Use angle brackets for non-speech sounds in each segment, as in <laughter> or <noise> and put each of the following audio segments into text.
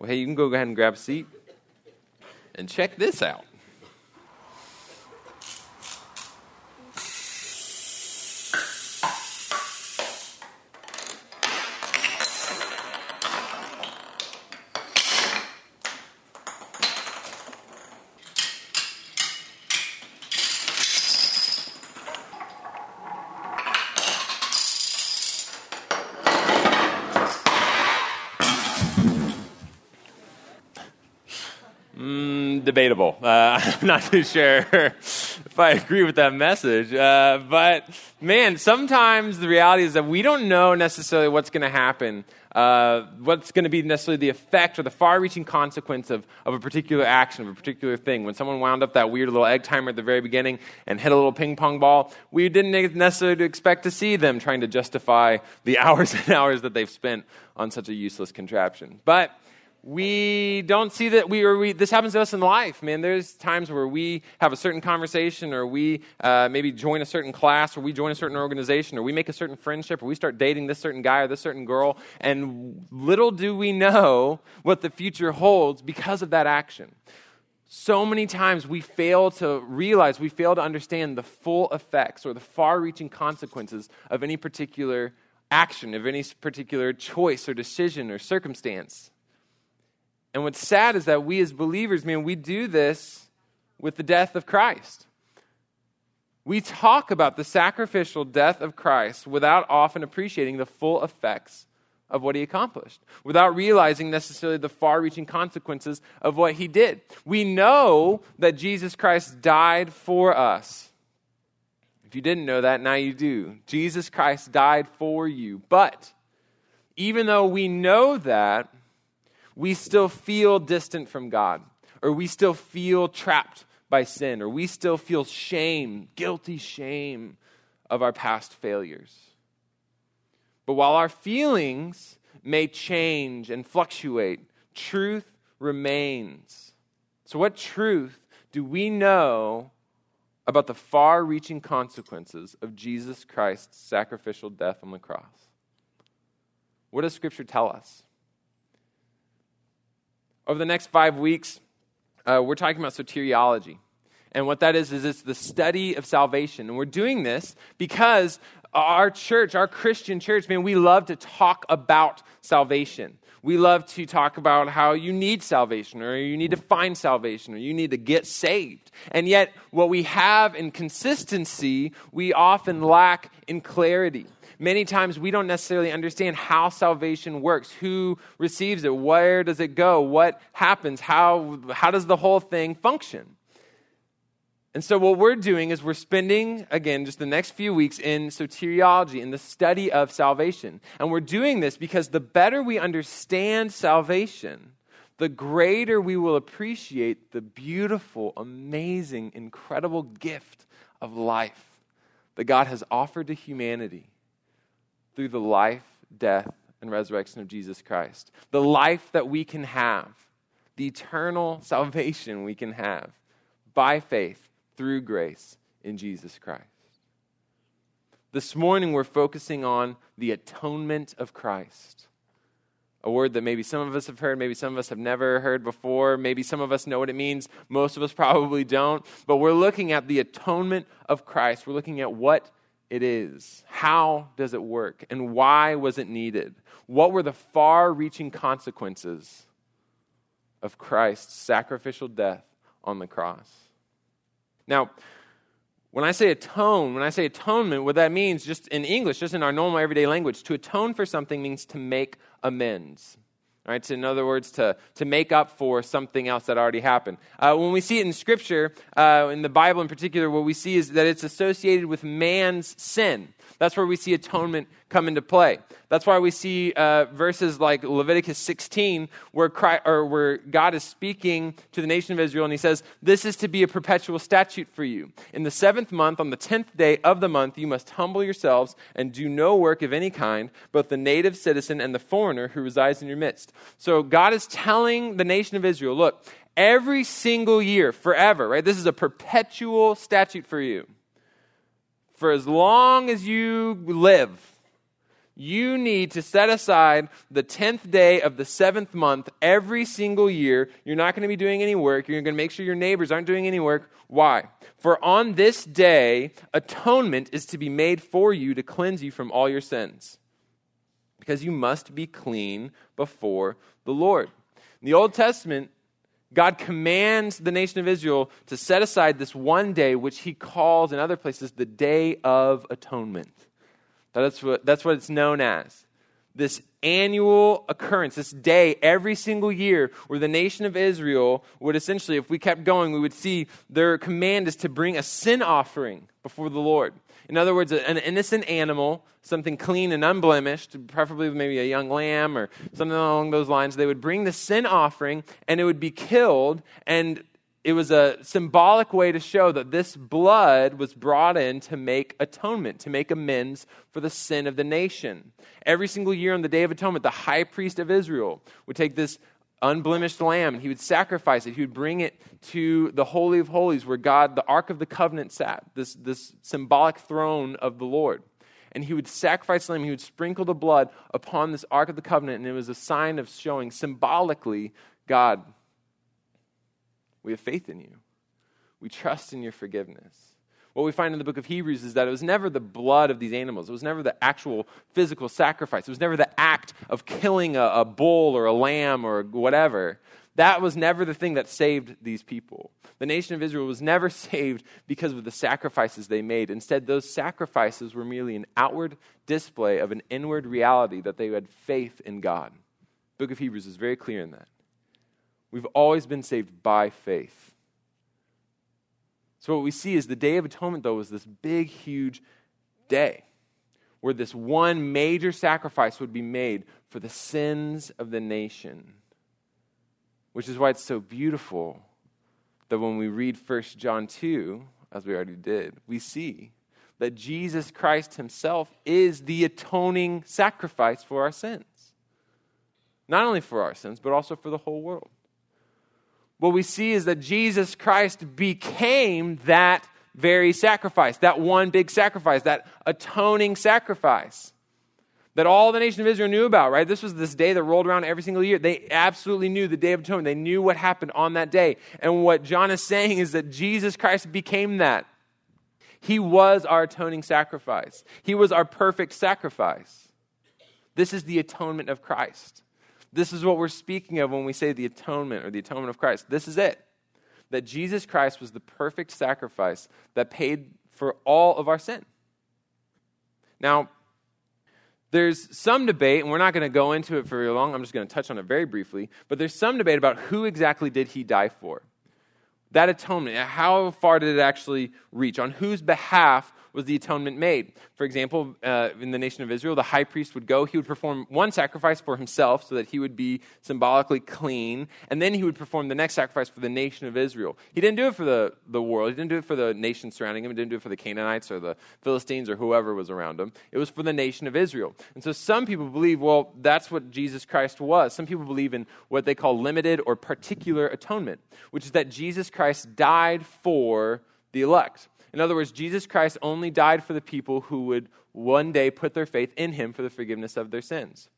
Well, hey, you can go ahead and grab a seat and check this out. Uh, I'm <laughs> not too sure if I agree with that message. Uh, but man, sometimes the reality is that we don't know necessarily what's going to happen, uh, what's going to be necessarily the effect or the far reaching consequence of, of a particular action, of a particular thing. When someone wound up that weird little egg timer at the very beginning and hit a little ping pong ball, we didn't necessarily expect to see them trying to justify the <laughs> hours and hours that they've spent on such a useless contraption. But we don't see that we, or we this happens to us in life man. There's times where we have a certain conversation or we uh, maybe join a certain class or we join a certain organization or we make a certain friendship or we start dating this certain guy or this certain girl and little do we know what the future holds because of that action. So many times we fail to realize we fail to understand the full effects or the far reaching consequences of any particular action of any particular choice or decision or circumstance and what's sad is that we as believers, man, we do this with the death of Christ. We talk about the sacrificial death of Christ without often appreciating the full effects of what he accomplished, without realizing necessarily the far reaching consequences of what he did. We know that Jesus Christ died for us. If you didn't know that, now you do. Jesus Christ died for you. But even though we know that, we still feel distant from God, or we still feel trapped by sin, or we still feel shame, guilty shame of our past failures. But while our feelings may change and fluctuate, truth remains. So, what truth do we know about the far reaching consequences of Jesus Christ's sacrificial death on the cross? What does Scripture tell us? Over the next five weeks, uh, we're talking about soteriology. And what that is, is it's the study of salvation. And we're doing this because our church, our Christian church, man, we love to talk about salvation. We love to talk about how you need salvation, or you need to find salvation, or you need to get saved. And yet, what we have in consistency, we often lack in clarity many times we don't necessarily understand how salvation works, who receives it, where does it go, what happens, how, how does the whole thing function. And so, what we're doing is we're spending, again, just the next few weeks in soteriology, in the study of salvation. And we're doing this because the better we understand salvation, the greater we will appreciate the beautiful, amazing, incredible gift of life that God has offered to humanity through the life, death, and resurrection of Jesus Christ. The life that we can have, the eternal salvation we can have by faith through grace in Jesus Christ. This morning, we're focusing on the atonement of Christ. A word that maybe some of us have heard, maybe some of us have never heard before, maybe some of us know what it means, most of us <laughs> probably don't. But we're looking at the atonement of Christ. We're looking at what it is? How does it work? And why was it needed? What were the far reaching consequences of Christ's sacrificial death on the cross? Now, when I say atone, when I say atonement, what that means, just in English, just in our normal everyday language, to atone for something means to make amends. Right? So in other words, to, to make up for something else that already happened. Uh, when we see it in Scripture, uh, in the Bible in particular, what we see is that it's associated with man's sin. That's where we see atonement come into play. That's why we see uh, verses like Leviticus 16, where, Christ, or where God is speaking to the nation of Israel, and he says, This is to be a perpetual statute for you. In the seventh month, on the tenth day of the month, you must humble yourselves and do no work of any kind, both the native citizen and the foreigner who resides in your midst. So God is telling the nation of Israel, Look, every single year, forever, right? This is a perpetual statute for you for as long as you live, You need to set aside the 10th day of the seventh month every single year. You're not going to be doing any work. You're going to make sure your neighbors aren't doing any work. Why? For on this day, atonement is to be made for you to cleanse you from all your sins. Because you must be clean before the Lord. In the Old Testament, God commands the nation of Israel to set aside this one day, which he calls in other places the Day of Atonement. That's what, that's what it's known as. This annual occurrence, this day every single year, where the nation of Israel would essentially, if we kept going, we would see their command is to bring a sin offering before the Lord. In other words, an innocent animal, something clean and unblemished, preferably maybe a young lamb or something along those lines. They would bring the sin offering and it would be killed, and it was a symbolic way to show that this blood was brought in to make atonement, to make amends for the sin of the nation. Every single year on the Day of Atonement, the high priest of Israel would take this unblemished lamb and he would sacrifice it. He would bring it to the Holy of Holies where God, the Ark of the Covenant, sat, this, this symbolic throne of the Lord. And he would sacrifice the lamb, he would sprinkle the blood upon this Ark of the Covenant, and it was a sign of showing symbolically, God, we have faith in you. We trust in your forgiveness. What we find in the book of Hebrews is that it was never the blood of these animals. It was never the actual physical sacrifice. It was never the act of killing a, a bull or a lamb or whatever. That was never the thing that saved these people. The nation of Israel was never <laughs> saved because of the sacrifices they made. Instead, those sacrifices were merely an outward display of an inward reality that they had faith in God. The book of Hebrews is very clear in that. We've always been saved by faith. So, what we see is the Day of Atonement, though, was this big, huge day where this one major sacrifice would be made for the sins of the nation. Which is why it's so beautiful that when we read 1 John 2, as we already did, we see that Jesus Christ himself is the atoning sacrifice for our sins. Not only for our sins, but also for the whole world what we see is that Jesus Christ became that very sacrifice, that one big sacrifice, that atoning sacrifice that all the nation of Israel knew about, right? This was this day that rolled around every single year. They absolutely knew the Day of Atonement. They knew what happened on that day. And what John is saying is that Jesus Christ became that. He was our atoning sacrifice, He was our perfect sacrifice. This is the atonement of Christ. This is what we're speaking of when we say the atonement or the atonement of Christ. This is it. That Jesus Christ was the perfect sacrifice that paid for all of our sin. Now, there's some debate, and we're not going to go into it for very long. I'm just going to touch on it very briefly. But there's some debate about who exactly did he die for. That atonement, how far did it actually reach? On whose behalf was the atonement made. For example, uh, in the nation of Israel, the high priest would go, he would perform one sacrifice for himself so that he would be symbolically clean, and then he would perform the next sacrifice for the nation of Israel. He didn't do it for the, the world, he didn't do it for the nation surrounding him, he didn't do it for the Canaanites or the Philistines or whoever was around him. It was for the nation of Israel. And so some people believe, well, that's what Jesus Christ was. Some people believe in what they call limited or particular atonement, which is that Jesus Christ died for the elect. In other words, Jesus Christ only died for the people who would one day put their faith in him for the forgiveness of their sins.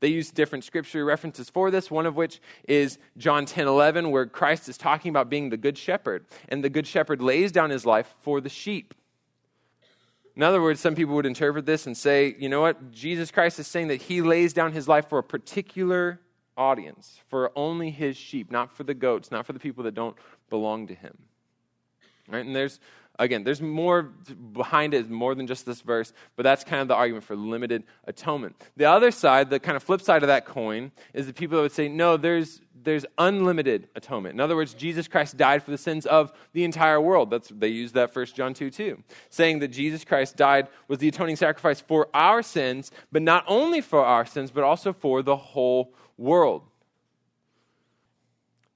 They use different scripture references for this, one of which is John 10 11, where Christ is talking about being the good shepherd. And the good shepherd lays down his life for the sheep. In other words, some people would interpret this and say, you know what? Jesus Christ is saying that he lays down his life for a particular audience, for only his sheep, not for the goats, not for the people that don't belong to him. Right? And there's Again, there's more behind it, more than just this verse, but that's kind of the argument for limited atonement. The other side, the kind of flip side of that coin, is the people that would say, no, there's, there's unlimited atonement. In other words, Jesus Christ died for the sins of the entire world. That's, they use that 1 John 2 2, saying that Jesus Christ died, was the atoning sacrifice for our sins, but not only for our sins, but also for the whole world.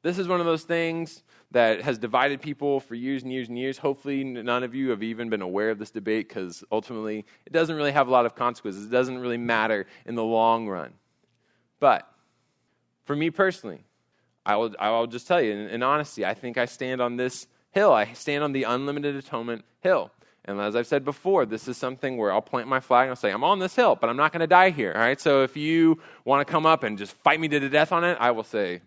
This is one of those things that has divided people for years and years and years. Hopefully, none of you have even been aware of this debate because ultimately it doesn't really have a lot of consequences. It doesn't really matter in the long run. But for me personally, I will, I will just tell you in, in honesty, I think I stand on this hill. I stand on the unlimited atonement hill. And as I've said before, this is something where I'll plant my flag and I'll say, I'm on this hill, but I'm not going to die here. All right. So if you want to come up and just fight me to the death on it, I will say,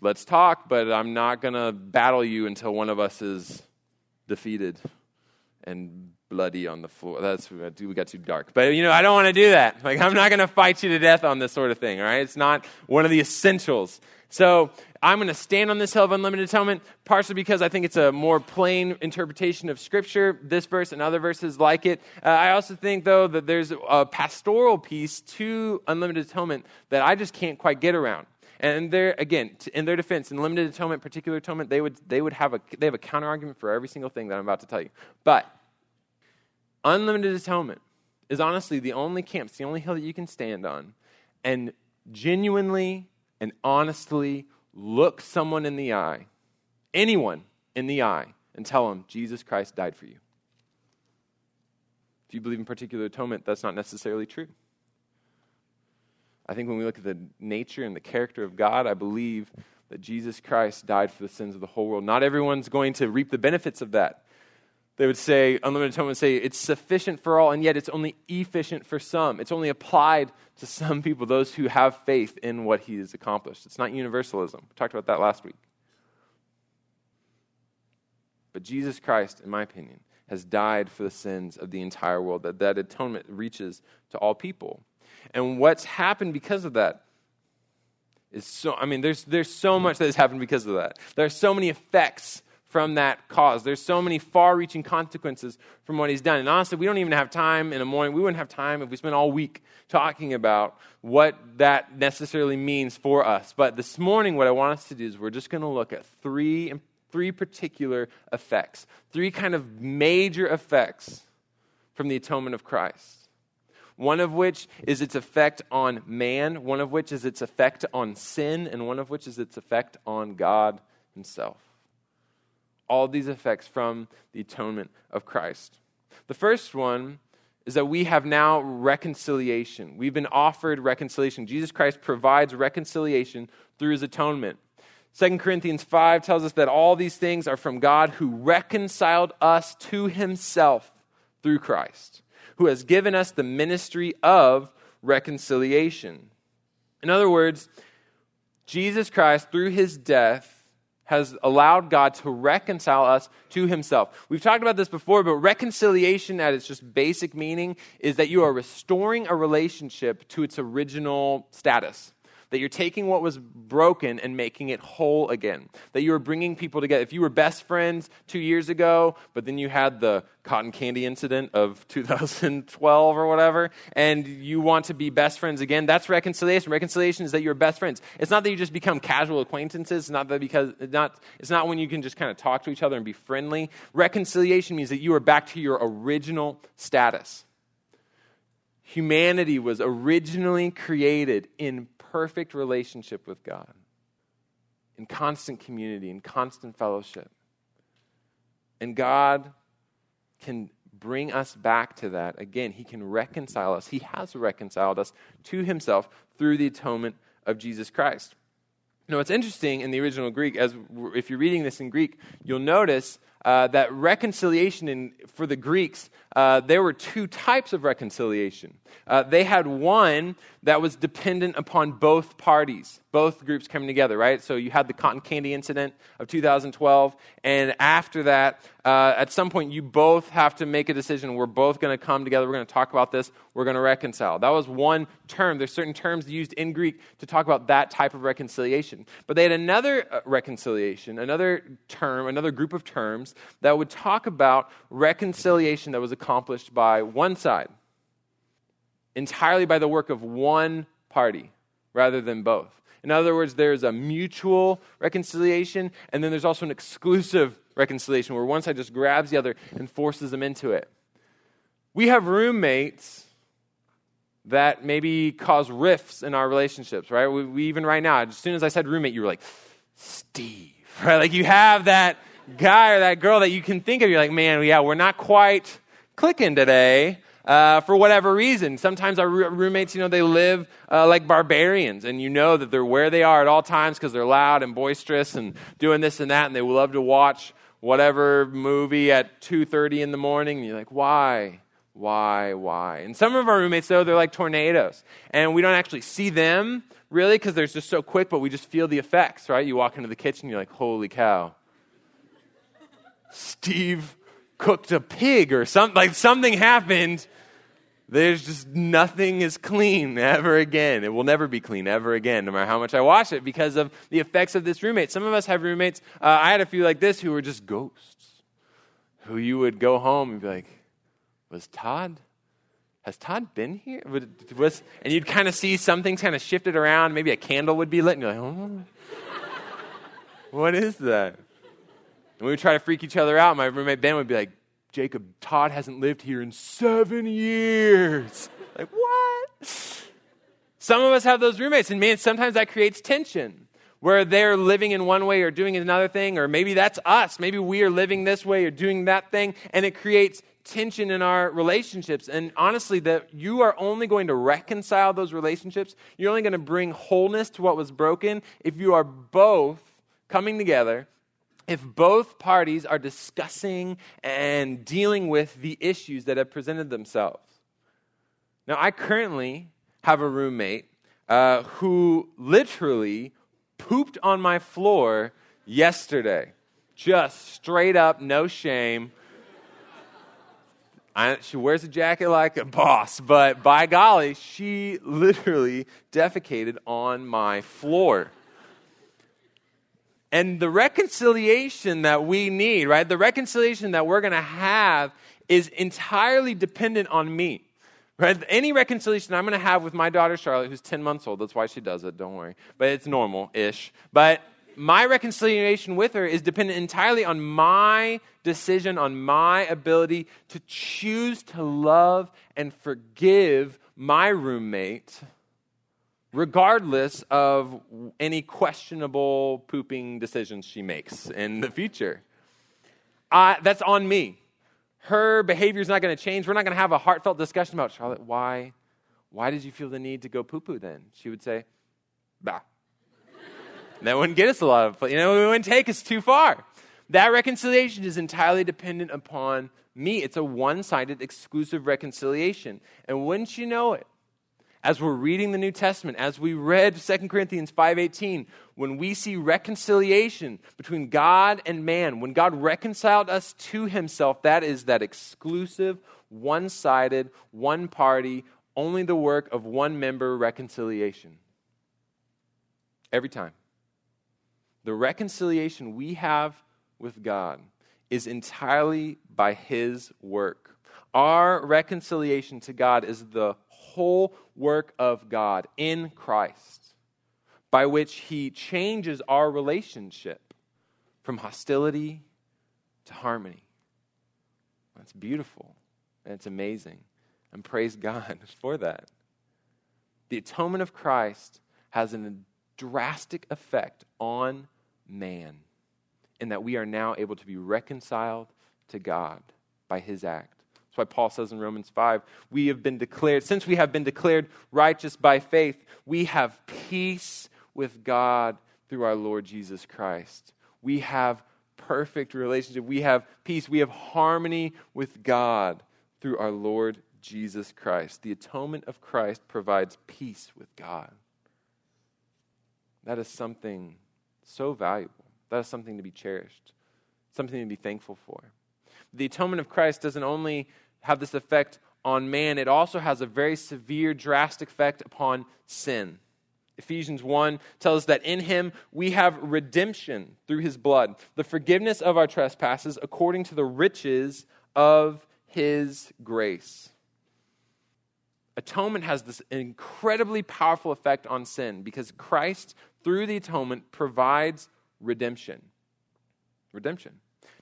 let's talk, but I'm not going to battle you until one of us is defeated and bloody on the floor. That's we got too dark. But you know, I don't want to do that. Like I'm not going to fight you to death on this sort of thing, all right? It's not one of the essentials. So, I'm going to stand on this hill of unlimited atonement, partially because I think it's a more plain interpretation of Scripture, this verse and other verses like it. Uh, I also think, though, that there's a pastoral piece to unlimited atonement that I just can't quite get around. And there, again, in their defense, in limited atonement, particular atonement, they would, they would have a, they have a counter argument for every single thing that I'm about to tell you. But unlimited atonement is honestly the only camp, the only hill that you can stand on and genuinely and honestly look someone in the eye, anyone in the eye, and tell them Jesus Christ died for you. If you believe in particular atonement, that's not necessarily true. I think when we look at the nature and the character of God, I believe that Jesus Christ died for the sins of the whole world. Not everyone's going to reap the benefits of that. They would say, unlimited atonement would say, it's sufficient for all, and yet it's only efficient for some. It's only applied to some people, those who have faith in what he has accomplished. It's not universalism. We talked about that last week. But Jesus Christ, in my opinion, has died for the sins of the entire world, that that atonement reaches to all people. And what's happened because of that is so, I mean, there's, there's so much that has happened because of that. There are so many effects from that cause. There's so many far reaching consequences from what he's done. And honestly, we don't even have time in the morning. We wouldn't have time if we spent all week talking about what that necessarily means for us. But this morning, what I want us to do is we're just going to look at three, three particular effects, three kind of major effects from the atonement of Christ. One of which is its effect on man, one of which is its effect on sin, and one of which is its effect on God Himself all these effects from the atonement of Christ. The first one is that we have now reconciliation. We've been offered reconciliation. Jesus Christ provides reconciliation through his atonement. 2 Corinthians 5 tells us that all these things are from God who reconciled us to himself through Christ, who has given us the ministry of reconciliation. In other words, Jesus Christ, through his death, has allowed God to reconcile us to himself. We've talked about this before, but reconciliation at its just basic meaning is that you are restoring a relationship to its original status that you're taking what was broken and making it whole again. That you are bringing people together. If you were best friends two years ago, but then you had the cotton candy incident of <laughs> 2012 or whatever, and you want to be best friends again, that's reconciliation. Reconciliation is that you're best friends. It's not that you just become casual acquaintances. It's not that because not, it's not when you can just kind of talk to each other and be friendly. Reconciliation means that you are back to your original status. Humanity was originally created in perfect relationship with God, in constant community, in constant fellowship. And God can bring us back to that. Again, He can reconcile us. He has reconciled us to Himself through the atonement of Jesus Christ. Now, what's interesting in the original Greek, as if you're reading this in Greek, you'll notice uh, that reconciliation in, for the Greeks, uh, there were two types of reconciliation. Uh, they had one that was dependent upon both parties, both groups coming together, right? So you had the cotton candy incident of 2012, and after that, uh, at some point, you both have to make a decision. We're both going to come together. We're going to talk about this. We're going to reconcile. That was one term. There's certain terms used in Greek to talk about that type of reconciliation. But they had another uh, reconciliation, another term, another group of terms that would talk about reconciliation that was accomplished by one side, entirely by the work of one party rather than both. In other words, there's a mutual reconciliation, and then there's also an exclusive reconciliation where one side just grabs the other and forces them into it. We have roommates that maybe cause rifts in our relationships, right? We, we, even right now, as soon as I said roommate, you were like, Steve, <laughs> right? Like you have that guy or that girl that you can think of. You're like, man, yeah, we're not quite clicking today. Uh, for whatever reason. Sometimes our roommates, you know, they live uh, like barbarians, and you know that they're where they are at all times because they're loud and boisterous and doing this and that, and they love to watch whatever movie at 2:30 in the morning and you're like, "Why? Why? Why?" And some of our roommates though, they're like tornadoes. And we don't actually see them really because they're just so quick, but we just feel the effects, right? You walk into the kitchen, you're like, "Holy cow." Steve cooked a pig or something like something happened there's just nothing is clean ever again. It will never be clean ever again, no matter how much I wash it, because of the effects of this roommate. Some of us have roommates. Uh, I had a few like this who were just ghosts, who you would go home and be like, "Was Todd? Has Todd been here?" Was, and you'd kind of see some things kind of shifted around. Maybe a candle would be lit, and you're like, "Oh, what is that?" And we would try to freak each other out. My roommate Ben would be like, Jacob, Todd hasn't lived here in seven years. Like, what? Some of us have those roommates, and man, sometimes that creates tension where they're living in one way or doing another thing, or maybe that's us. Maybe we are living this way or doing that thing, and it creates tension in our relationships. And honestly, that you are only going to reconcile those relationships, you're only going to bring wholeness to what was broken if you are both coming together if both parties are discussing and dealing with the issues that have presented themselves. Now, I currently have a roommate uh, who literally pooped on my floor yesterday. Just straight up, no shame. I, she wears a jacket like a boss, but by golly, she literally defecated on my floor. And the reconciliation that we need, right? The reconciliation that we're going to have is entirely dependent on me. Right? Any reconciliation I'm going to have with my daughter Charlotte, who's 10 months old, that's why she does it, don't worry. But it's normal ish. But my reconciliation with her is dependent entirely on my decision, on my ability to choose to love and forgive my roommate regardless of any questionable pooping decisions she makes in the future. Uh, that's on me. Her behavior is not going to change. We're not going to have a heartfelt discussion about Charlotte. Why? Why did you feel the need to go poo poo then? She would say, bah. <laughs> that wouldn't get us a lot of, you know, it wouldn't take us too far. That reconciliation is entirely dependent upon me. It's a one sided, exclusive reconciliation. And wouldn't you know it? As we're reading the New Testament, as we read 2 Corinthians 5:18, when we see reconciliation between God and man, when God reconciled us to himself, that is that exclusive, one-sided, one-party, only the work of one member reconciliation. Every time. The reconciliation we have with God is entirely by his work. Our reconciliation to God is the whole work of God in Christ, by which He changes our relationship from hostility to harmony. That's beautiful and it's amazing. And praise God <laughs> for that. The atonement of Christ has a drastic effect on man in that we are now able to be reconciled to God by his act why Paul says in Romans 5, we have been declared, since we have been declared righteous by faith, we have peace with God through our Lord Jesus Christ. We have perfect relationship. We have peace. We have harmony with God through our Lord Jesus Christ. The atonement of Christ provides peace with God. That is something so valuable. That is something to be cherished, something to be thankful for. The atonement of Christ doesn't only have this effect on man, it also has a very severe, drastic effect upon sin. Ephesians 1 tells us that in him we have redemption through his blood, the forgiveness of our trespasses according to the riches of his grace. Atonement has this incredibly powerful effect on sin because Christ, through the atonement, provides redemption. Redemption.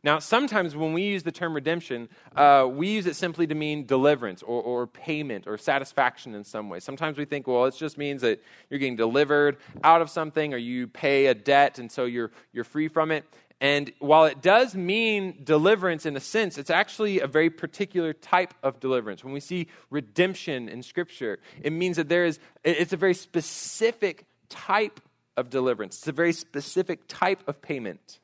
Now, sometimes when we use the term redemption, uh, we use it simply to mean deliverance or, or payment or satisfaction in some way. Sometimes we think, well, it just means that you're getting delivered out of something or you pay a debt and so you're, you're free from it. And while it does mean deliverance in a sense, it's actually a very particular type of deliverance. When we see redemption in Scripture, it means that there is, it's a very specific type of deliverance, it's a very specific type of payment.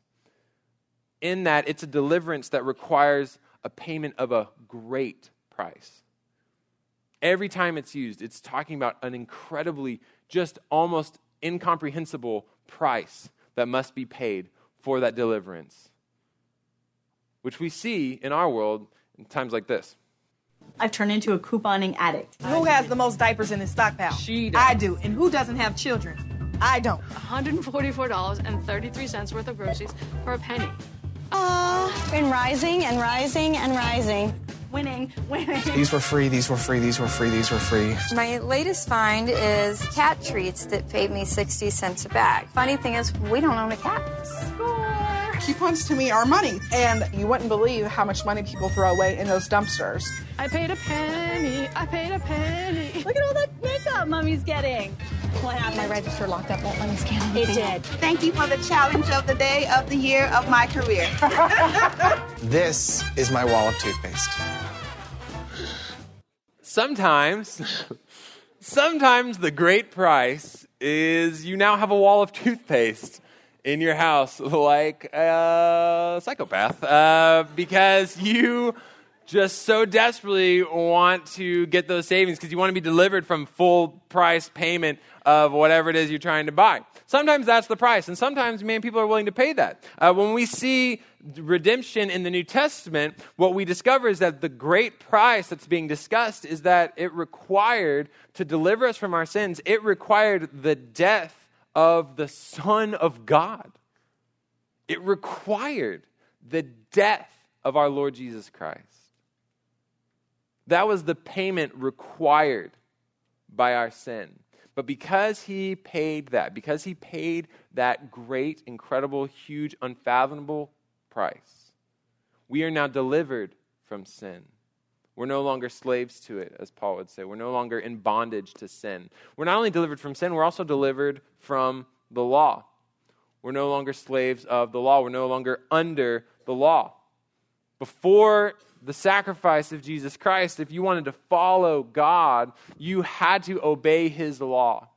In that it's a deliverance that requires a payment of a great price. Every time it's used, it's talking about an incredibly, just almost incomprehensible price that must be paid for that deliverance, which we see in our world in times like this. I've turned into a couponing addict. Who has the most diapers in his stockpile? She does. I do. And who doesn't have children? I don't. $144.33 worth of groceries for a penny. Uh, been rising and rising and rising. Winning, winning. These were free, these were free, these were free, these were free. My latest find is cat treats that paid me 60 cents a bag. Funny thing is, we don't own a cat. Coupons to me are money. And you wouldn't believe how much money people throw away in those dumpsters. I paid a penny. I paid a penny. Look at all that makeup mommy's getting. What happened? My register locked up. Won't let me scan It did. Thank you for the challenge of the day, of the year, of my career. <laughs> This is my wall of toothpaste. Sometimes, sometimes the great price is you now have a wall of toothpaste in your house like a psychopath uh, because you just so desperately want to get those savings because you want to be delivered from full price payment of whatever it is you're trying to buy. Sometimes that's the price, and sometimes, man, people are willing to pay that. Uh, when we see redemption in the New Testament, what we discover is that the great price that's being discussed is that it required to deliver us from our sins, it required the death of the Son of God. It required the death of our Lord Jesus Christ. That was the payment required by our sin. But because he paid that, because he paid that great, incredible, huge, unfathomable price, we are now delivered from sin. We're no longer slaves to it, as Paul would say. We're no longer in bondage to sin. We're not only delivered from sin, we're also delivered from the law. We're no longer slaves of the law. We're no longer under the law. Before the sacrifice of Jesus Christ, if you wanted to follow God, you had to obey his law.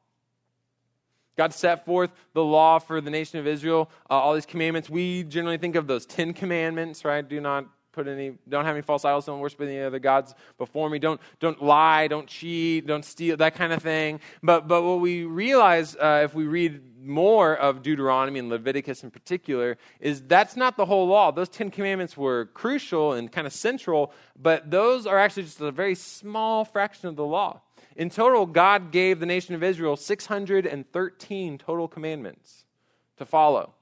God set forth the law for the nation of Israel, uh, all these commandments. We generally think of those Ten Commandments, right? Do not put any, don't have any false idols, don't worship any other gods before me, don't, don't lie, don't cheat, don't steal, that kind of thing. But, but what we realize uh, if we read more of Deuteronomy and Leviticus in particular is that's not the whole law. Those Ten Commandments were crucial and kind of central, but those are actually just a very small fraction of the law. In total, God gave the nation of Israel 613 total commandments to follow.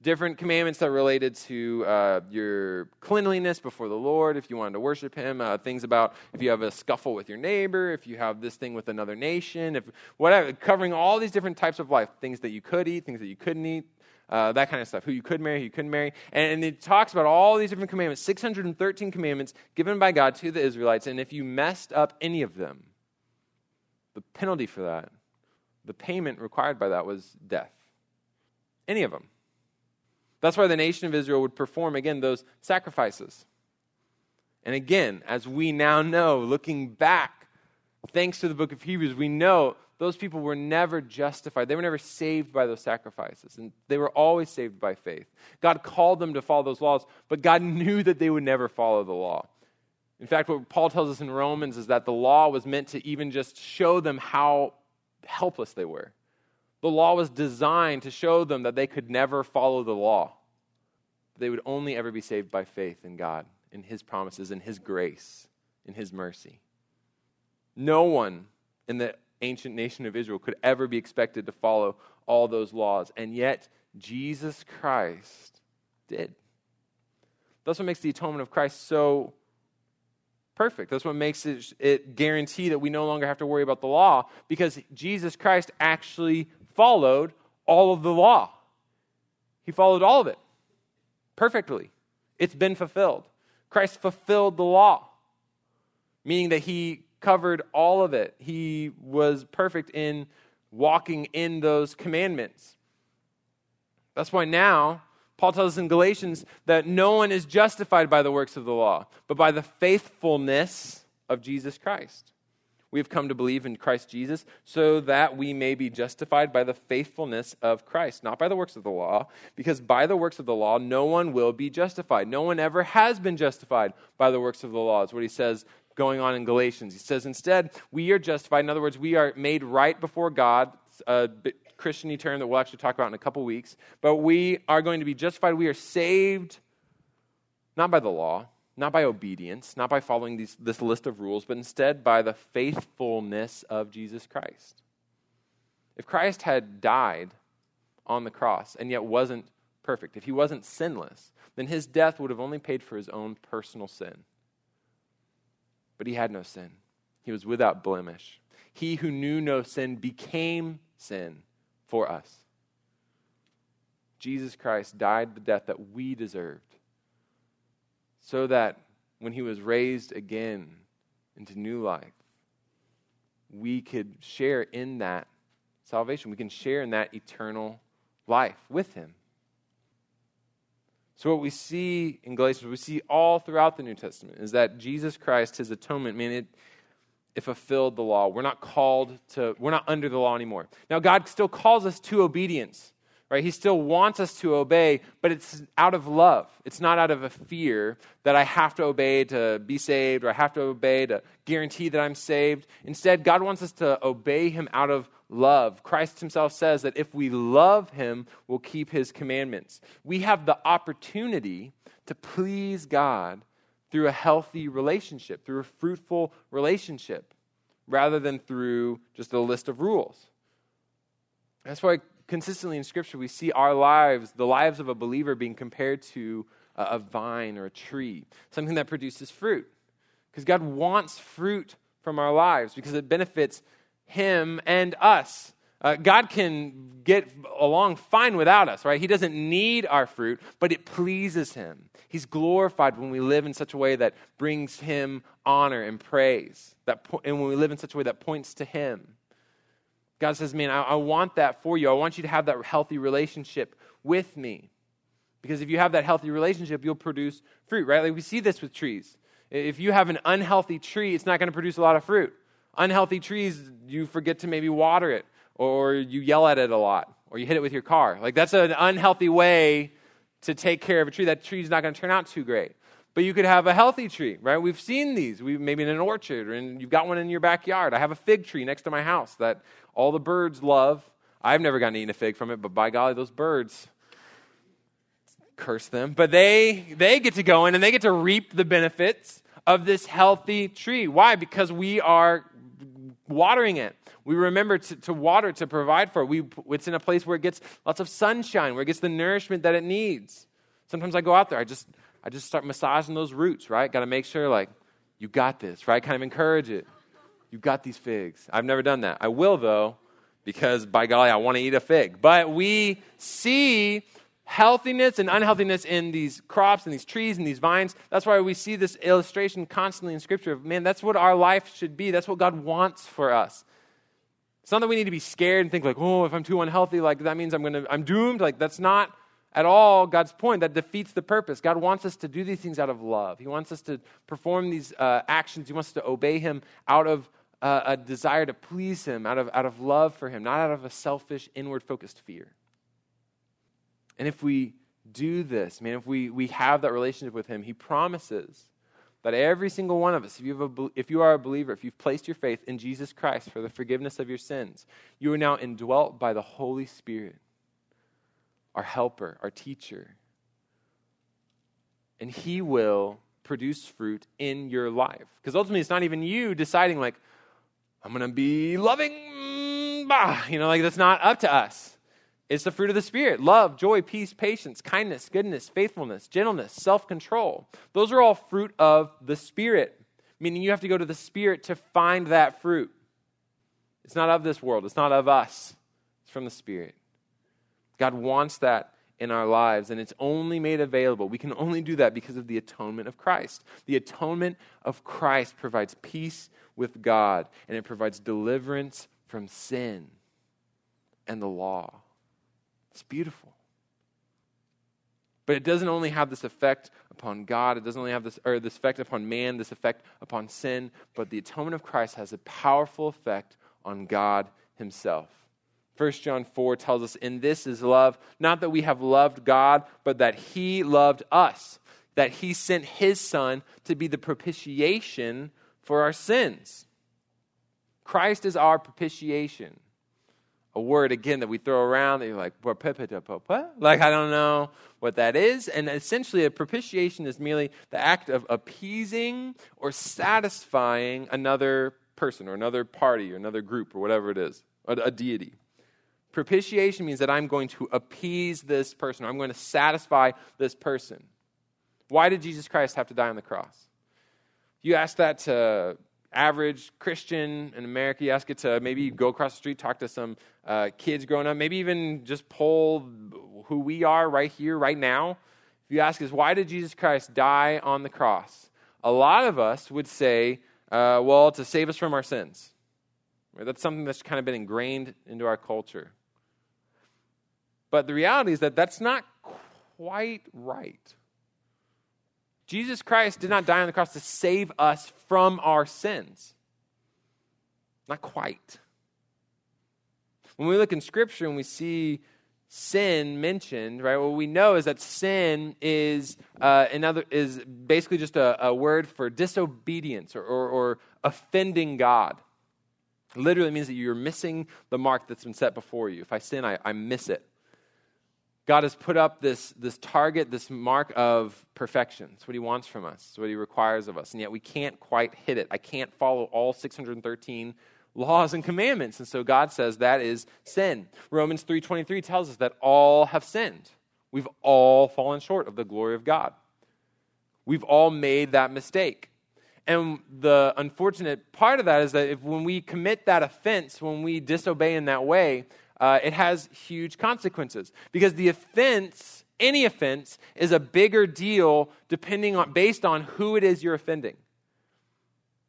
Different commandments that related to uh, your cleanliness before the Lord, if you wanted to worship Him. Uh, things about if you have a scuffle with your neighbor, if you have this thing with another nation, if whatever, covering all these different types of life, things that you could eat, things that you couldn't eat, uh, that kind of stuff. Who you could marry, who you couldn't marry. And, and, it talks about all these different commandments 613 commandments given by God to the Israelites. And if you messed up any of them, the penalty for that, the payment required by that was death. Any of them. That's why the nation of Israel would perform, again, those sacrifices. And again, as we now know, looking back, thanks to the book of Hebrews, we know those people were never justified. They were never saved by those sacrifices. And they were always saved by faith. God called them to follow those laws, but God <laughs> knew that they would never follow the law. In fact, what Paul tells us in Romans is that the law was meant to even just show them how helpless they were. The law was designed to show them that they could never follow the law. They would only ever be saved by faith in God, in His promises, in His grace, in His mercy. No one in the ancient nation of Israel could ever be expected to follow all those laws, and yet Jesus Christ did. That's what makes the atonement of Christ so perfect. That's what makes it, it guarantee that we no longer have to worry about the law because Jesus Christ actually followed all of the law. He followed all of it perfectly. It's been fulfilled. Christ fulfilled the law, meaning that he covered all of it. He was perfect in walking in those commandments. That's why now Paul tells us in Galatians that no one is justified by the works of the law, but by the faithfulness of Jesus Christ. We have come to believe in Christ Jesus so that we may be justified by the faithfulness of Christ, not by the works of the law, because by the works of the law, no one will be justified. No one ever has been justified by the works of the law, is what he says going on in Galatians. He says, instead, we are justified. In other words, we are made right before God, a Christian term that we'll actually talk about in a couple weeks. But we are going to be justified. We are saved not by the law not by obedience, not by following these, this list of rules, but instead by the faithfulness of Jesus Christ. If Christ had died on the cross and yet wasn't perfect, if he wasn't sinless, then his death would have only paid for his own personal sin. But he had no sin, he was without blemish. He who knew no sin became sin for us. Jesus Christ died the death that we deserved so that when he was raised again into new life, we could share in that salvation. We can share in that eternal life with him. So, what we see in Galatians, we see all throughout the New Testament, is that Jesus Christ, his atonement, man, it, it fulfilled the law. We're not called to, we're not under the law anymore. Now, God still calls us to obedience right? He still wants us to obey, but it's out of love. It's not out of a fear that I have to obey to be saved or I have to obey to guarantee that I'm saved. Instead, God wants us to obey Him out of love. Christ Himself says that if we love Him, we'll keep His commandments. We have the opportunity to please God through a healthy relationship, through a fruitful relationship, rather than through just a list of rules. That's why consistently in Scripture, we see our lives, the lives of a believer, being compared to a, vine or a tree, something that produces fruit. Because God wants fruit from our lives because it benefits Him and us. Uh, God can get along fine without us, right? He doesn't need our fruit, but it pleases Him. He's glorified when we live in such a way that brings Him honor and praise, that po- and when we live in such a way that points to Him. God says, Man, I, I want that for you. I want you to have that healthy relationship with me. Because if you have that healthy relationship, you'll produce fruit, right? Like we see this with trees. If you have an unhealthy tree, it's not going to produce a lot of fruit. Unhealthy trees, you forget to maybe water it, or you yell at it a lot, or you hit it with your car. Like that's an unhealthy way to take care of a tree. That tree's not going to turn out too great. But you could have a healthy tree, right? We've seen these. We maybe in an orchard, and you've got one in your backyard. I have a fig tree next to my house that all the birds love. I've never gotten to eat a fig from it, but by golly, those birds curse them. But they they get to go in and they get to reap the benefits of this healthy tree. Why? Because we are watering it. We remember to, to water, to provide for it. We, it's in a place where it gets lots of sunshine, where it gets the nourishment that it needs. Sometimes I go out there, I just I just start massaging those roots, right? Got to make sure, like, you got this, right? Kind of encourage it. You got these figs. I've never done that. I will, though, because by golly, I want to eat a fig. But we see healthiness and unhealthiness in these crops and these trees and these vines. That's why we see this illustration constantly in Scripture. Of, man, that's what our life should be. That's what God wants for us. It's not that we need to be scared and think like, oh, if I'm too unhealthy, like that means I'm gonna I'm doomed. Like that's not at all God's point. That defeats the purpose. God wants us to do these things out of love. He wants us to perform these uh, actions. He wants us to obey Him out of uh, a desire to please Him, out of, out of love for Him, not out of a selfish, inward focused fear. And if we do this, I mean, if we, we have that relationship with Him, He promises that every single one of us, if you, have a, if you are a believer, if you've placed your faith in Jesus Christ for the forgiveness of your sins, you are now indwelt by the Holy Spirit our helper, our teacher. And he will produce fruit in your life. Because ultimately, it's not even you deciding, like, I'm going to be loving, mm, bah, you know, like that's not up to us. It's the fruit of the Spirit love, joy, peace, patience, kindness, goodness, faithfulness, gentleness, self control. Those are all fruit of the Spirit, meaning you have to go to the Spirit to find that fruit. It's not of this world, it's not of us, it's from the Spirit. God wants that in our lives, and it's only made available. We can only do that because of the atonement of Christ. The atonement of Christ provides peace with God, and it provides deliverance from sin and the law. It's beautiful. But it doesn't only have this effect upon God, it doesn't only have this, or this effect upon man, this effect upon sin, but the atonement of Christ has a powerful effect on God Himself. 1 John 4 tells us, In this is love, not that we have loved God, but that He loved us, that He sent His Son to be the propitiation for our sins. Christ is our propitiation. A word, again, that we throw around that you're like, like, I don't know what that is. And essentially, a propitiation is merely the act of appeasing or satisfying another person or another party or another group or whatever it is, a, a deity. Propitiation means that I'm going to appease this person, I'm going to satisfy this person. Why did Jesus Christ have to die on the cross? You ask that to average Christian in America, you ask it to maybe go across the street, talk to some uh, kids growing up, maybe even just poll who we are right here, right now. If you ask us, why did Jesus Christ die on the cross? A lot of us would say, uh, well, to save us from our sins. That's something that's kind of been ingrained into our culture. But the reality is that that's not quite right. Jesus Christ did not die on the cross to save us from our sins. Not quite. When we look in Scripture and we see sin mentioned, right? What we know is that sin is uh, another is basically just a, a word for disobedience or, or, or offending God. Literally means that you're missing the mark that's been set before you. If I sin, I, I miss it. God has put up this, this target, this mark of perfection. It's what He wants from us, it's what He requires of us. And yet we can't quite hit it. I can't follow all 613 laws and commandments. And so God says that is sin. Romans 3.23 tells us that all have sinned. We've all fallen short of the glory of God. We've all made that mistake. And the unfortunate part of that is that if when we commit that offense, when we disobey in that way, uh, it has huge consequences because the offense, any offense, is a bigger deal depending on based on who it is you're offending.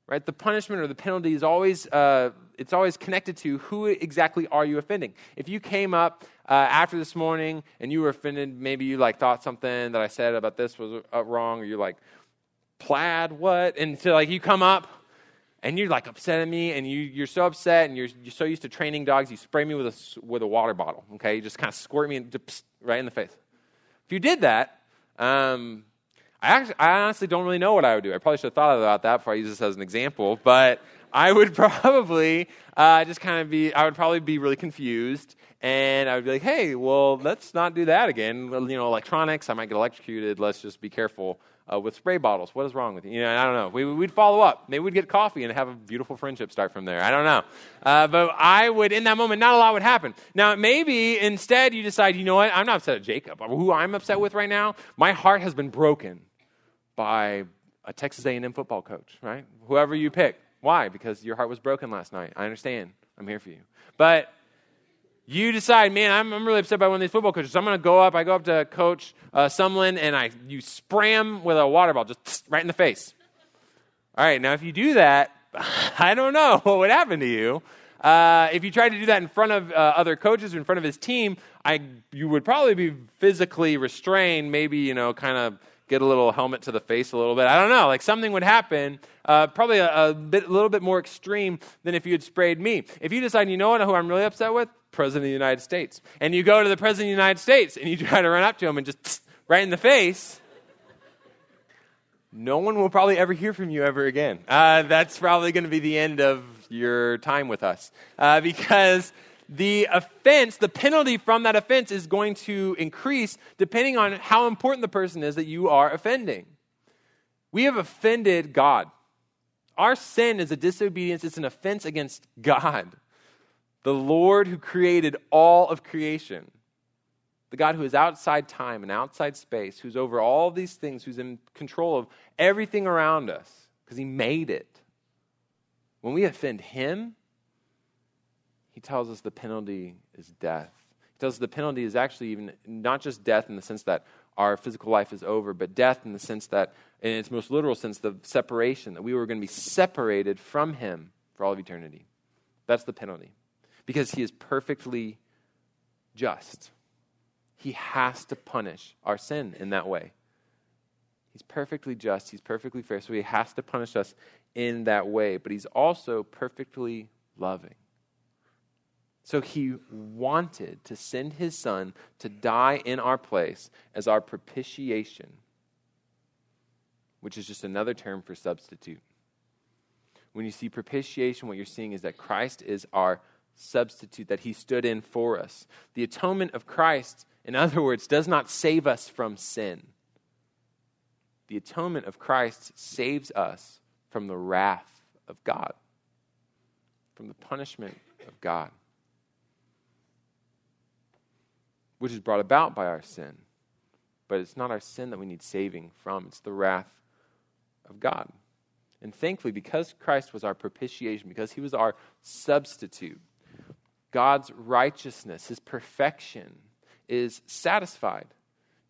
Right? The punishment or the penalty is always uh, it's always connected to who exactly are you offending. If you came up uh, after this morning and you were offended, maybe you like thought something that I said about this was uh, wrong, or you're like, plaid what? And so like you come up and you're like upset at me and you, you're so upset and you're, you're so used to training dogs you spray me with a, with a water bottle okay? You just kind of squirt me right in the face. If you did that um, I, actually, I honestly don't really know what i would do. I probably should have thought about that before i use this as an example but i would <laughs> probably uh, just kind of be i would probably be really confused and i would be like hey well let's not do that again. You know electronics i might get electrocuted. Let's just be careful uh, with spray bottles. What is wrong with you? You know, I don't know. We, would follow up. Maybe we'd get coffee and have a beautiful friendship start from there. I don't know. Uh, but I would, in that moment, not a lot would happen. Now, maybe instead you decide, you know what? I'm not upset at Jacob. Who I'm upset with right now, my heart has been broken by a Texas A&M football coach, right? Whoever you pick. Why? Because your heart was broken last night. I understand. I'm here for you. But you decide, man, I'm, I'm really upset by one of these football coaches. So I'm going to go up. I go up to Coach uh, Sumlin and I you spray him with a water ball, just right in the face. All right, now if you do that, <laughs> I don't know <laughs> what would happen to you. Uh, if you tried to do that in front of uh, other coaches or in front of his team, I you would probably be physically restrained. Maybe you know, kind of get a little helmet to the face a little bit. I don't know. Like something would happen, uh, probably a, a, bit, a little bit more extreme than if you had sprayed me. If you decide, you know what, who I'm really upset with, President of the United States. And you go to the President of the United States and you <laughs> try to run up to him and just right in the face. No one will probably ever hear from you ever again. Uh, that's probably going to be the end of your time with us. Uh, because the offense, the penalty from that offense is going to increase depending on how important the person is that you are offending. We have offended God. Our sin is a disobedience, it's an offense against God the Lord who created all of creation, the God who is outside time and outside space, who's over all these things, who's in control of everything around us, because he made it. When we offend him, he tells us the penalty is death. He tells us the penalty is actually even not just death in the sense that our physical life is over, but death in the sense that, in its most literal sense, the separation, that we were going to be separated from him for all of eternity. That's the penalty because he is perfectly just. he has to punish our sin in that way. He's perfectly just, he's perfectly fair, so he has to punish us in that way, but he's also perfectly loving. So he wanted to send his son to die in our place as our propitiation, which is just another term for substitute. When you see propitiation, what you're seeing is that Christ is our substitute, that he stood in for us. The atonement of Christ, in other words, does not save us from sin. The atonement of Christ saves us from the wrath of God, from the punishment of God, which is brought about by our sin. But it's not our sin that we need saving from, it's the wrath of God. And thankfully, because Christ was our propitiation, because he was our substitute, God's righteousness, his perfection, is satisfied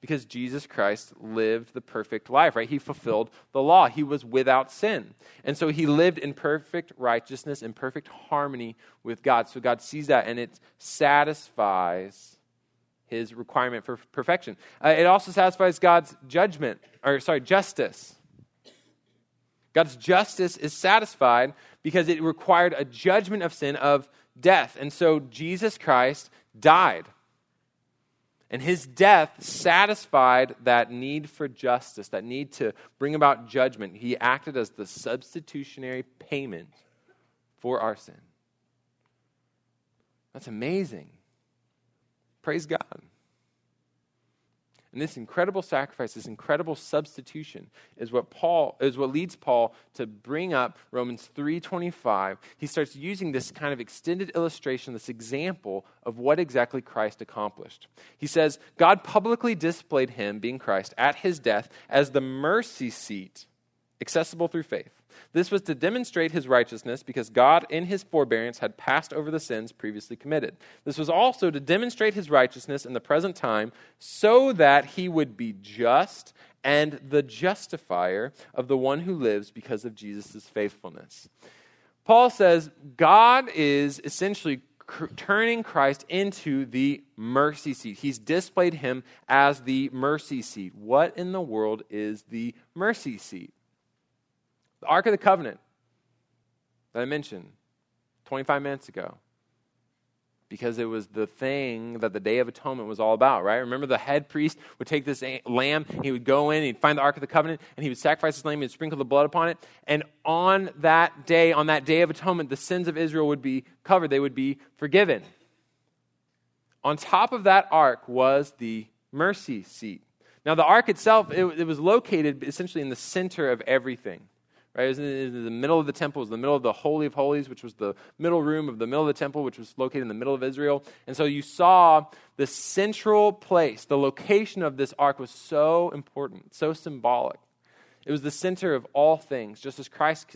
because Jesus Christ lived the perfect life, right? He fulfilled the law. He was without sin. And so he lived in perfect righteousness, in perfect harmony with God. So God sees that and it satisfies his requirement for perfection. Uh, it also satisfies God's judgment, or sorry, justice. God's justice is satisfied because it required a judgment of sin of death. And so Jesus Christ died. And his death satisfied that need for justice, that need to bring about judgment. He acted as the substitutionary payment for our sin. That's amazing. Praise God. And this incredible sacrifice, this incredible substitution is what Paul is what leads Paul to bring up Romans 3:25. He starts using this kind of extended illustration, this example of what exactly Christ accomplished. He says, God publicly displayed him, being Christ, at his death as the mercy seat accessible through faith. This was to demonstrate his righteousness because God, in his forbearance, had passed over the sins previously committed. This was also to demonstrate his righteousness in the present time so that he would be just and the justifier of the one who lives because of Jesus' faithfulness. Paul says God is essentially turning Christ into the mercy seat. He's displayed him as the mercy seat. What in the world is the mercy seat? The Ark of the Covenant that I mentioned 25 minutes ago. Because it was the thing that the Day of Atonement was all about, right? Remember, the head priest would take this lamb, he would go in, he'd find the Ark of the Covenant, and he would sacrifice this lamb and sprinkle the blood upon it. And on that day, on that Day of Atonement, the sins of Israel would be covered, they would be forgiven. On top of that ark was the mercy seat. Now, the ark itself, it, it was located essentially in the center of everything. Right? It was in the middle of the temple, it was the middle of the Holy of Holies, which was the middle room of the middle of the temple, which was located in the middle of Israel. And so you saw the central place, the location of this ark was so important, so symbolic. It was the center of all things, just as Christ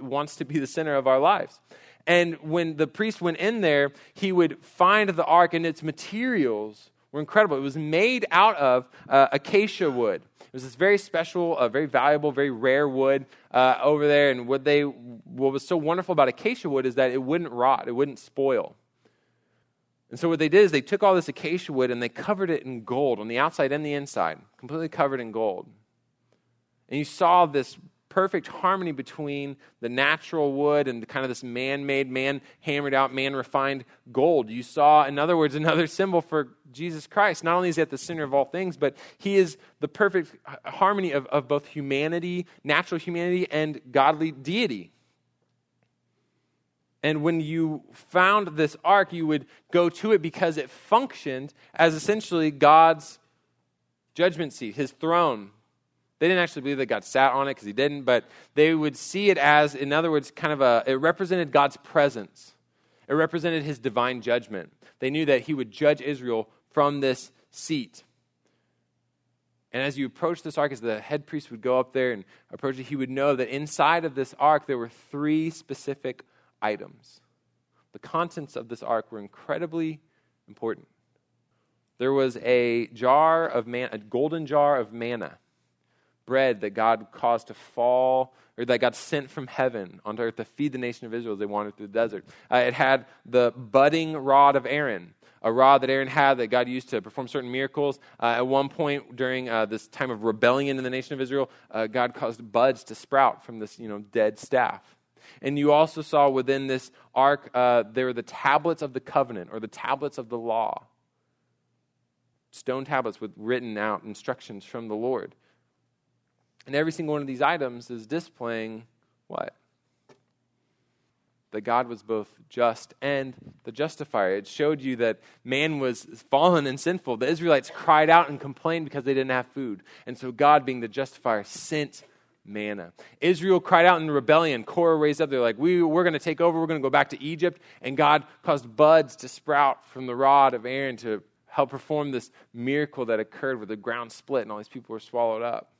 wants to be the center of our lives. And when the priest went in there, he would find the ark and its materials were incredible. It was made out of uh, acacia wood. It was this very special, uh, very valuable, very rare wood uh, over there. And what they, what was so wonderful about acacia wood is that it wouldn't rot, it wouldn't spoil. And so what they did is they took all this acacia wood and they covered it in gold on the outside and the inside, completely covered in gold. And you saw this perfect harmony between the natural wood and kind of this man made, man hammered out, man refined gold. You saw, in other words, <laughs> another symbol for Jesus Christ. Not only is he at the center of all things, but he is the perfect harmony of, of both humanity, natural humanity, and godly deity. And when you found this ark, you would go to it because it functioned as essentially God's judgment seat, his throne, they didn't actually believe that God sat on it because he didn't, but they would see it as, in other words, kind of a, it represented God's presence. It represented his divine judgment. They knew that he would judge Israel from this seat. And as you approach this ark, as the head priest would go up there and approach it, he would know that inside of this ark there were three specific items. The contents of this ark were incredibly important. There was a jar of man, a golden jar of manna bread that God caused to fall, or that God sent from heaven onto earth to feed the nation of Israel as they wandered through the desert. Uh, it had the budding rod of Aaron, a rod that Aaron had that God used to perform certain miracles. Uh, at one point during uh, this time of rebellion in the nation of Israel, uh, God caused buds to sprout from this you know, dead staff. And you also saw within this ark, uh, there were the tablets of the covenant or the tablets of the law. Stone tablets with written out instructions from the Lord. And every single one of these items is displaying what? That God was both just and the justifier. It showed you that man was fallen and sinful. The Israelites cried out and complained because they didn't have food. And so God, being the justifier, sent manna. Israel cried out in rebellion. Korah raised up. They're like, we, We're going to take over. We're going to go back to Egypt. And God caused buds to sprout from the rod of Aaron to help perform this miracle that occurred where the ground split and all these people were swallowed up.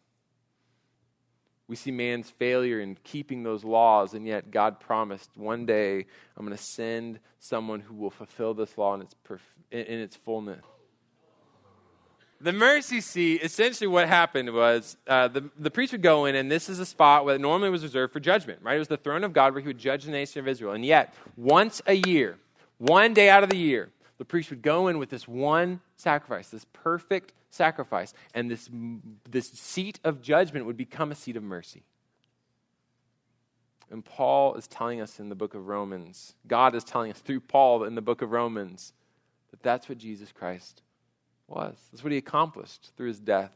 We see man's failure in keeping those laws, and yet God promised one day I'm going to send someone who will fulfill this law in its, perf- in its fullness. The mercy seat, essentially what happened was uh, the, the priest would go in, and this is a spot that normally was reserved for judgment, right? It was the throne of God where he would judge the nation of Israel. And yet, once a year, one day out of the year, the priest would go in with this one sacrifice, this perfect sacrifice, and this, this seat of judgment would become a seat of mercy. And Paul is telling us in the book of Romans, God is telling us through Paul in the book of Romans, that that's what Jesus Christ was. That's what he accomplished through his death.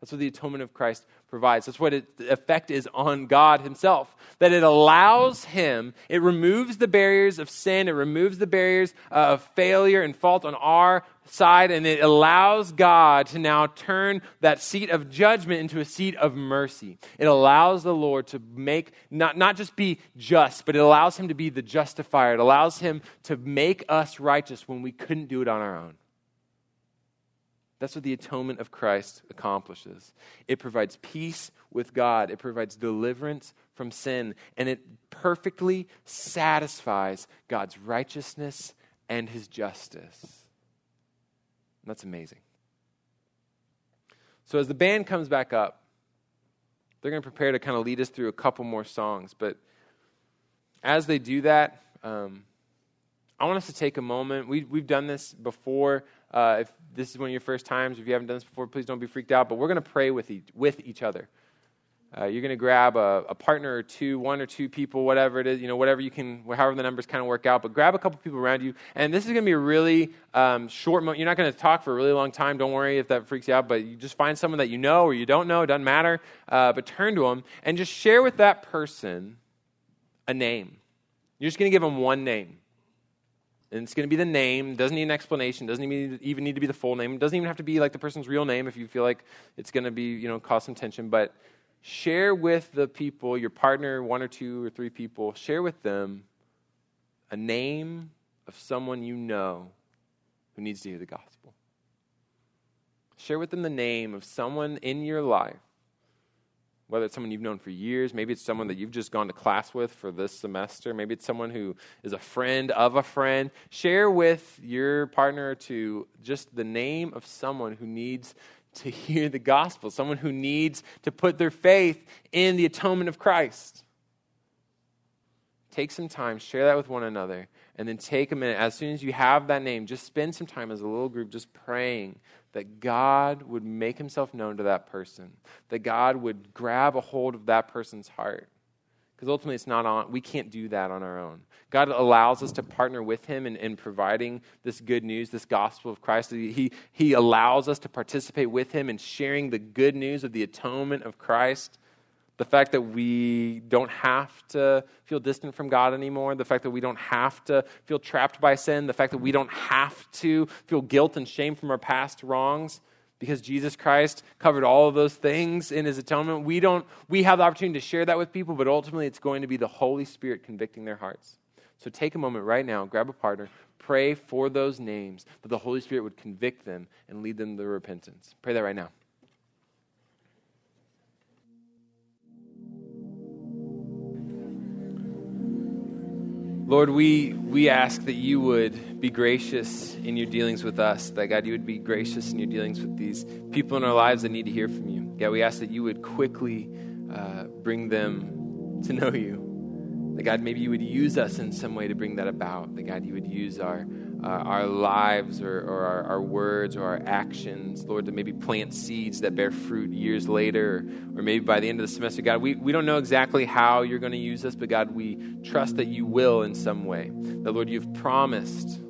That's what the atonement of Christ provides. That's what it, the effect is on God Himself. That it allows Him, it removes the barriers of sin, it removes the barriers uh, of failure and fault on our side, and it allows God to now turn that seat of judgment into a seat of mercy. It allows the Lord to make, not, not just be just, but it allows Him to be the justifier. It allows Him to make us righteous when we couldn't do it on our own. That's what the atonement of Christ accomplishes. It provides peace with God, it provides deliverance from sin, and it perfectly satisfies God's righteousness and his justice. That's amazing. So, as the band comes back up, they're going to prepare to kind of lead us through a couple more songs. But as they do that, um, I want us to take a moment. We, we've done this before. Uh, if this is one of your first times, if you haven't done this before, please don't be freaked out. But we're going to pray with each, with each other. Uh, you're going to grab a, a, partner or two, one or two people, whatever it is, you know, whatever you can, however the numbers kind of work out. But grab a couple people around you, and this is going to be a really um, short. moment. you're not going to talk for a really long time. Don't worry if that freaks you out. But you just find someone that you know or you don't know. It doesn't matter. Uh, but turn to them and just share with that person a name. You're just going to give them one name and it's going to be the name. Doesn't need an explanation. Doesn't even need to be the full name. Doesn't even have to be like the person's real name if you feel like it's going to be you know cause some tension. But share with the people, your partner, one or two or three people. Share with them a name of someone you know who needs to hear the gospel. Share with them the name of someone in your life whether it's someone you've known for years, maybe it's someone that you've just gone to class with for this semester, maybe it's someone who is a friend of a friend. Share with your partner to just the name of someone who needs to <laughs> hear the gospel, someone who needs to put their faith in the atonement of Christ. Take some time, share that with one another, and then take a minute. As soon as you have that name, just spend some time as a little group just praying that God would make himself known to that person, that God would grab a hold of that person's heart. Because ultimately, it's not on, we can't do that on our own. God allows us to partner with Him in, in providing this good news, this gospel of Christ. He, he allows us to participate with Him in sharing the good news of the atonement of Christ the fact that we don't have to feel distant from God anymore, the fact that we don't have to feel trapped by sin, the fact that we don't have to feel guilt and shame from our past wrongs because Jesus Christ covered all of those things in his atonement. We don't we have the opportunity to share that with people, but ultimately it's going to be the Holy Spirit convicting their hearts. So take a moment right now, grab a partner, pray for those names that the Holy Spirit would convict them and lead them to repentance. Pray that right now. Lord, we, we ask that you would be gracious in your dealings with us, that God, you would be gracious in your dealings with these people in our lives that need to hear from you. God, we ask that you would quickly uh, bring them to know you. That God, maybe you would use us in some way to bring that about. That God, you would use our, uh, our lives or, or our, our, words or our actions, Lord, to maybe plant seeds that bear fruit years later, or, maybe by the end of the semester. God, we, we don't know exactly how you're going to use us, but God, we trust that you will in some way. That, Lord, you've promised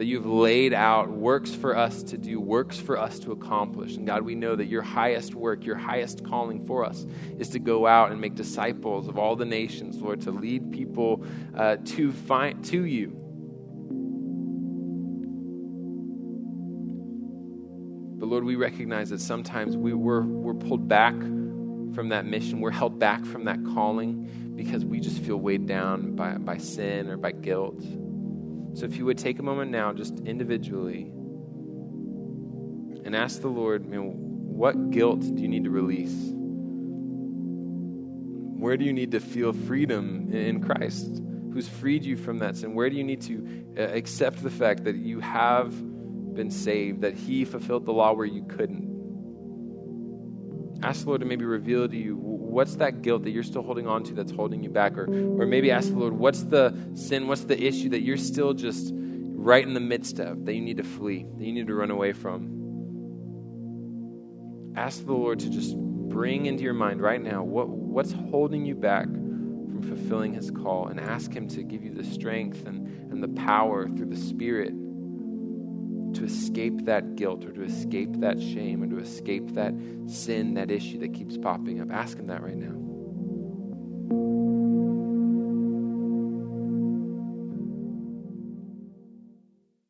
that you've laid out works for us to do, works for us to accomplish. And God, we know that your highest work, your highest calling for us is to go out and make disciples of all the nations, Lord, to lead people uh, to, find, to you. Lord, we recognize that sometimes we, we're, we're pulled back from that mission. We're held back from that calling because we just feel weighed down by, by sin or by guilt. So if you would take a moment now, just individually, and ask the Lord, you know, what guilt do you need to release? Where do you need to feel freedom in Christ, who's freed you from that sin? Where do you need to uh, accept the fact that you have been saved, that He fulfilled the law where you couldn't? Ask the Lord to maybe reveal to you what's that guilt that you're still holding on to that's holding you back? Or, or maybe ask the Lord, what's the sin, what's the issue that you're still just right in the midst of, that you need to flee, that you need to run away from? Ask the Lord to just bring into your mind right now what, what's holding you back from fulfilling His call, and ask Him to give you the strength and, and the power through the Spirit to escape that guilt or to escape that shame or to escape that sin, that issue that keeps popping up. Ask Him that right now.